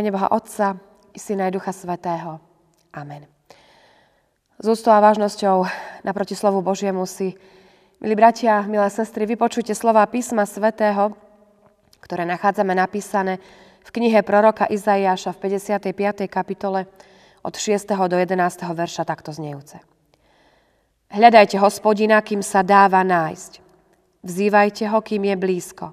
Mene Boha Otca i Syna i Ducha Svetého. Amen. S ústou a vážnosťou naproti slovu Božiemu si, milí bratia, milé sestry, vypočujte slova písma Svetého, ktoré nachádzame napísané v knihe proroka Izaiáša v 55. kapitole od 6. do 11. verša takto znejúce. Hľadajte hospodina, kým sa dáva nájsť. Vzývajte ho, kým je blízko.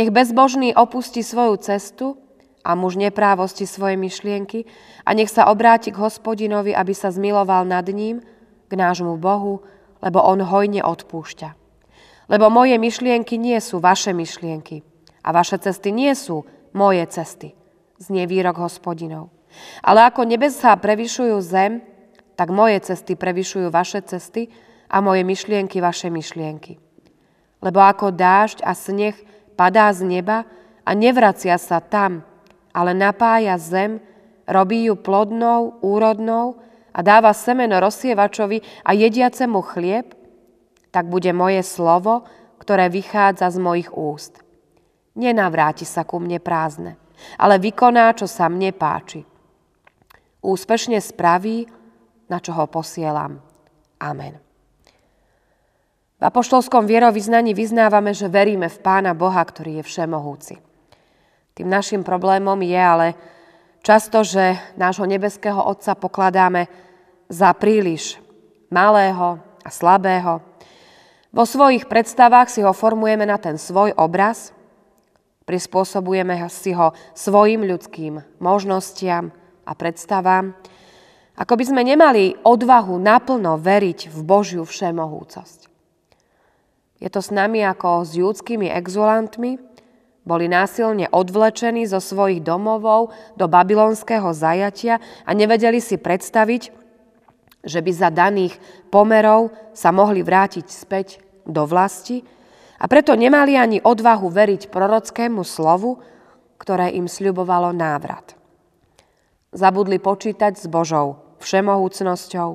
Nech bezbožný opustí svoju cestu a muž neprávosti svoje myšlienky a nech sa obráti k hospodinovi, aby sa zmiloval nad ním, k nášmu Bohu, lebo on hojne odpúšťa. Lebo moje myšlienky nie sú vaše myšlienky a vaše cesty nie sú moje cesty, znie výrok hospodinov. Ale ako nebesá prevyšujú zem, tak moje cesty prevyšujú vaše cesty a moje myšlienky vaše myšlienky. Lebo ako dážď a sneh padá z neba a nevracia sa tam, ale napája zem, robí ju plodnou, úrodnou a dáva semeno rozsievačovi a jediacemu chlieb, tak bude moje slovo, ktoré vychádza z mojich úst. Nenavráti sa ku mne prázdne, ale vykoná, čo sa mne páči. Úspešne spraví, na čo ho posielam. Amen. V apoštolskom vierovýznaní vyznávame, že veríme v Pána Boha, ktorý je všemohúci. Tým našim problémom je ale často, že nášho nebeského Otca pokladáme za príliš malého a slabého. Vo svojich predstavách si ho formujeme na ten svoj obraz, prispôsobujeme si ho svojim ľudským možnostiam a predstavám, ako by sme nemali odvahu naplno veriť v Božiu všemohúcosť. Je to s nami ako s judskými exulantmi, boli násilne odvlečení zo svojich domovov do babylonského zajatia a nevedeli si predstaviť, že by za daných pomerov sa mohli vrátiť späť do vlasti a preto nemali ani odvahu veriť prorockému slovu, ktoré im sľubovalo návrat. Zabudli počítať s Božou všemohúcnosťou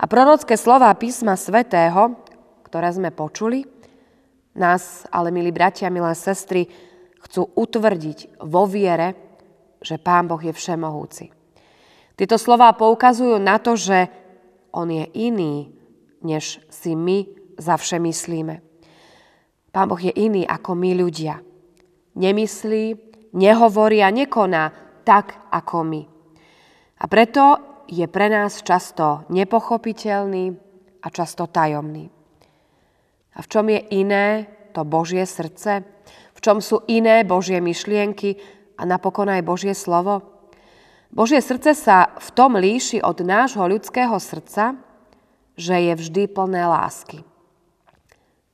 a prorocké slová písma svätého, ktoré sme počuli, nás, ale milí bratia, milé sestry, chcú utvrdiť vo viere, že Pán Boh je všemohúci. Tieto slová poukazujú na to, že On je iný, než si my za vše myslíme. Pán Boh je iný ako my ľudia. Nemyslí, nehovorí a nekoná tak ako my. A preto je pre nás často nepochopiteľný a často tajomný. A v čom je iné to Božie srdce? Čom sú iné Božie myšlienky a napokon aj Božie slovo. Božie srdce sa v tom líši od nášho ľudského srdca, že je vždy plné lásky.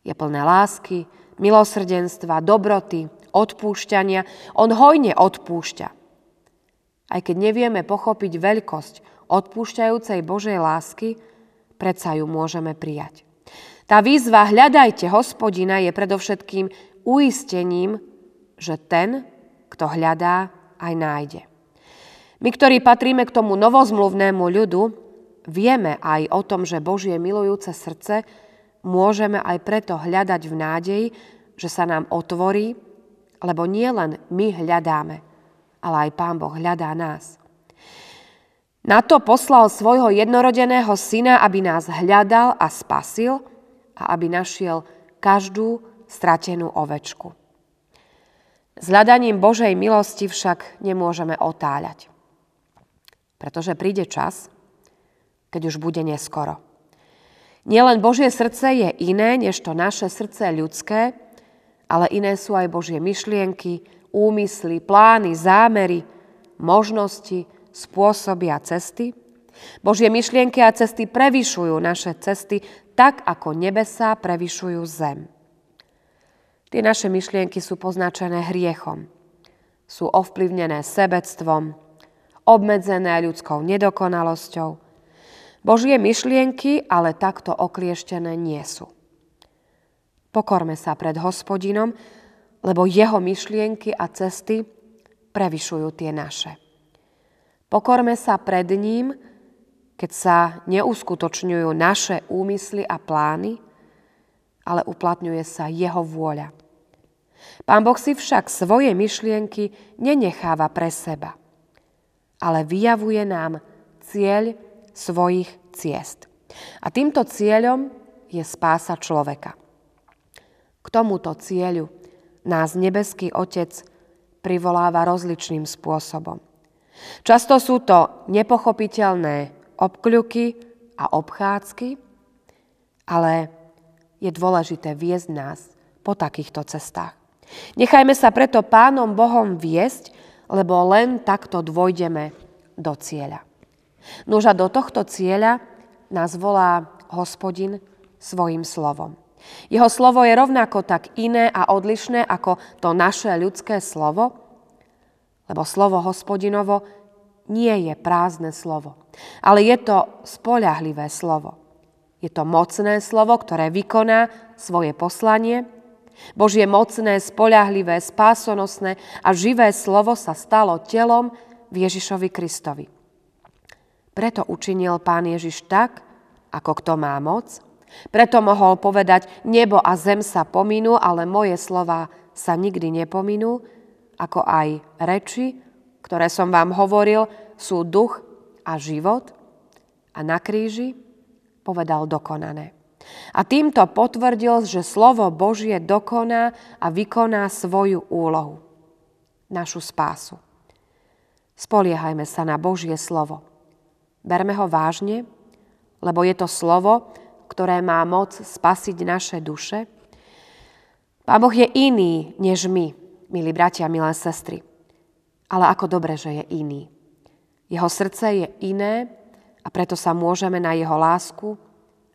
Je plné lásky, milosrdenstva, dobroty, odpúšťania. On hojne odpúšťa. Aj keď nevieme pochopiť veľkosť odpúšťajúcej Božej lásky, predsa ju môžeme prijať. Tá výzva hľadajte hospodina je predovšetkým uistením, že ten, kto hľadá, aj nájde. My, ktorí patríme k tomu novozmluvnému ľudu, vieme aj o tom, že Božie milujúce srdce môžeme aj preto hľadať v nádeji, že sa nám otvorí, lebo nie len my hľadáme, ale aj Pán Boh hľadá nás. Na to poslal svojho jednorodeného syna, aby nás hľadal a spasil a aby našiel každú stratenú ovečku. S hľadaním Božej milosti však nemôžeme otáľať. Pretože príde čas, keď už bude neskoro. Nielen Božie srdce je iné, než to naše srdce ľudské, ale iné sú aj Božie myšlienky, úmysly, plány, zámery, možnosti, spôsoby a cesty. Božie myšlienky a cesty prevyšujú naše cesty tak, ako nebesá prevyšujú zem. Tie naše myšlienky sú poznačené hriechom. Sú ovplyvnené sebectvom, obmedzené ľudskou nedokonalosťou. Božie myšlienky ale takto oklieštené nie sú. Pokorme sa pred hospodinom, lebo jeho myšlienky a cesty prevyšujú tie naše. Pokorme sa pred ním, keď sa neuskutočňujú naše úmysly a plány, ale uplatňuje sa jeho vôľa. Pán Boh si však svoje myšlienky nenecháva pre seba. ale vyjavuje nám cieľ svojich ciest. A týmto cieľom je spása človeka. K tomuto cieľu nás nebeský Otec privoláva rozličným spôsobom. Často sú to nepochopiteľné obkľuky a obchádzky, ale je dôležité viesť nás po takýchto cestách. Nechajme sa preto Pánom Bohom viesť, lebo len takto dôjdeme do cieľa. Nož do tohto cieľa nás volá hospodin svojim slovom. Jeho slovo je rovnako tak iné a odlišné ako to naše ľudské slovo, lebo slovo hospodinovo nie je prázdne slovo, ale je to spoľahlivé slovo. Je to mocné slovo, ktoré vykoná svoje poslanie. Božie mocné, spoľahlivé, spásonosné a živé slovo sa stalo telom v Ježišovi Kristovi. Preto učinil pán Ježiš tak, ako kto má moc, preto mohol povedať, nebo a zem sa pominú, ale moje slova sa nikdy nepominú, ako aj reči, ktoré som vám hovoril, sú duch a život. A na kríži povedal dokonané. A týmto potvrdil, že slovo Božie dokoná a vykoná svoju úlohu, našu spásu. Spoliehajme sa na Božie slovo. Berme ho vážne, lebo je to slovo, ktoré má moc spasiť naše duše? Pán Boh je iný než my, milí bratia, milé sestry. Ale ako dobre, že je iný. Jeho srdce je iné a preto sa môžeme na jeho lásku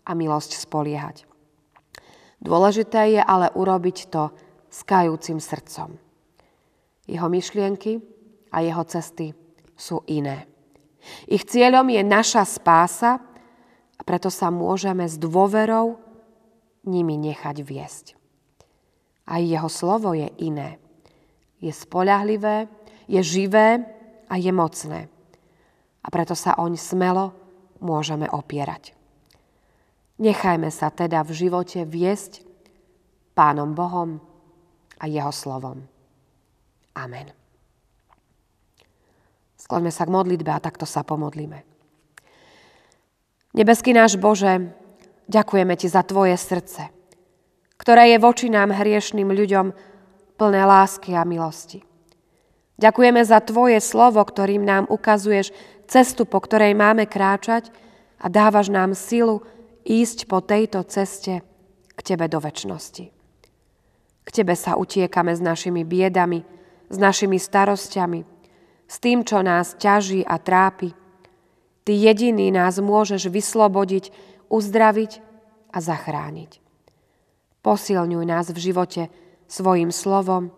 a milosť spoliehať. Dôležité je ale urobiť to s kajúcim srdcom. Jeho myšlienky a jeho cesty sú iné. Ich cieľom je naša spása a preto sa môžeme s dôverou nimi nechať viesť. Aj jeho slovo je iné. Je spoľahlivé, je živé a je mocné. A preto sa oň smelo môžeme opierať. Nechajme sa teda v živote viesť Pánom Bohom a Jeho slovom. Amen. Skloňme sa k modlitbe a takto sa pomodlíme. Nebeský náš Bože, ďakujeme Ti za Tvoje srdce, ktoré je voči nám hriešným ľuďom plné lásky a milosti. Ďakujeme za Tvoje slovo, ktorým nám ukazuješ cestu, po ktorej máme kráčať a dávaš nám silu ísť po tejto ceste k Tebe do väčšnosti. K Tebe sa utiekame s našimi biedami, s našimi starostiami, s tým, čo nás ťaží a trápi – Ty jediný nás môžeš vyslobodiť, uzdraviť a zachrániť. Posilňuj nás v živote svojim slovom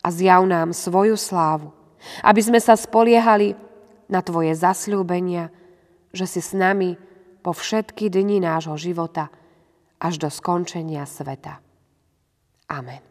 a zjav nám svoju slávu, aby sme sa spoliehali na Tvoje zasľúbenia, že si s nami po všetky dni nášho života až do skončenia sveta. Amen.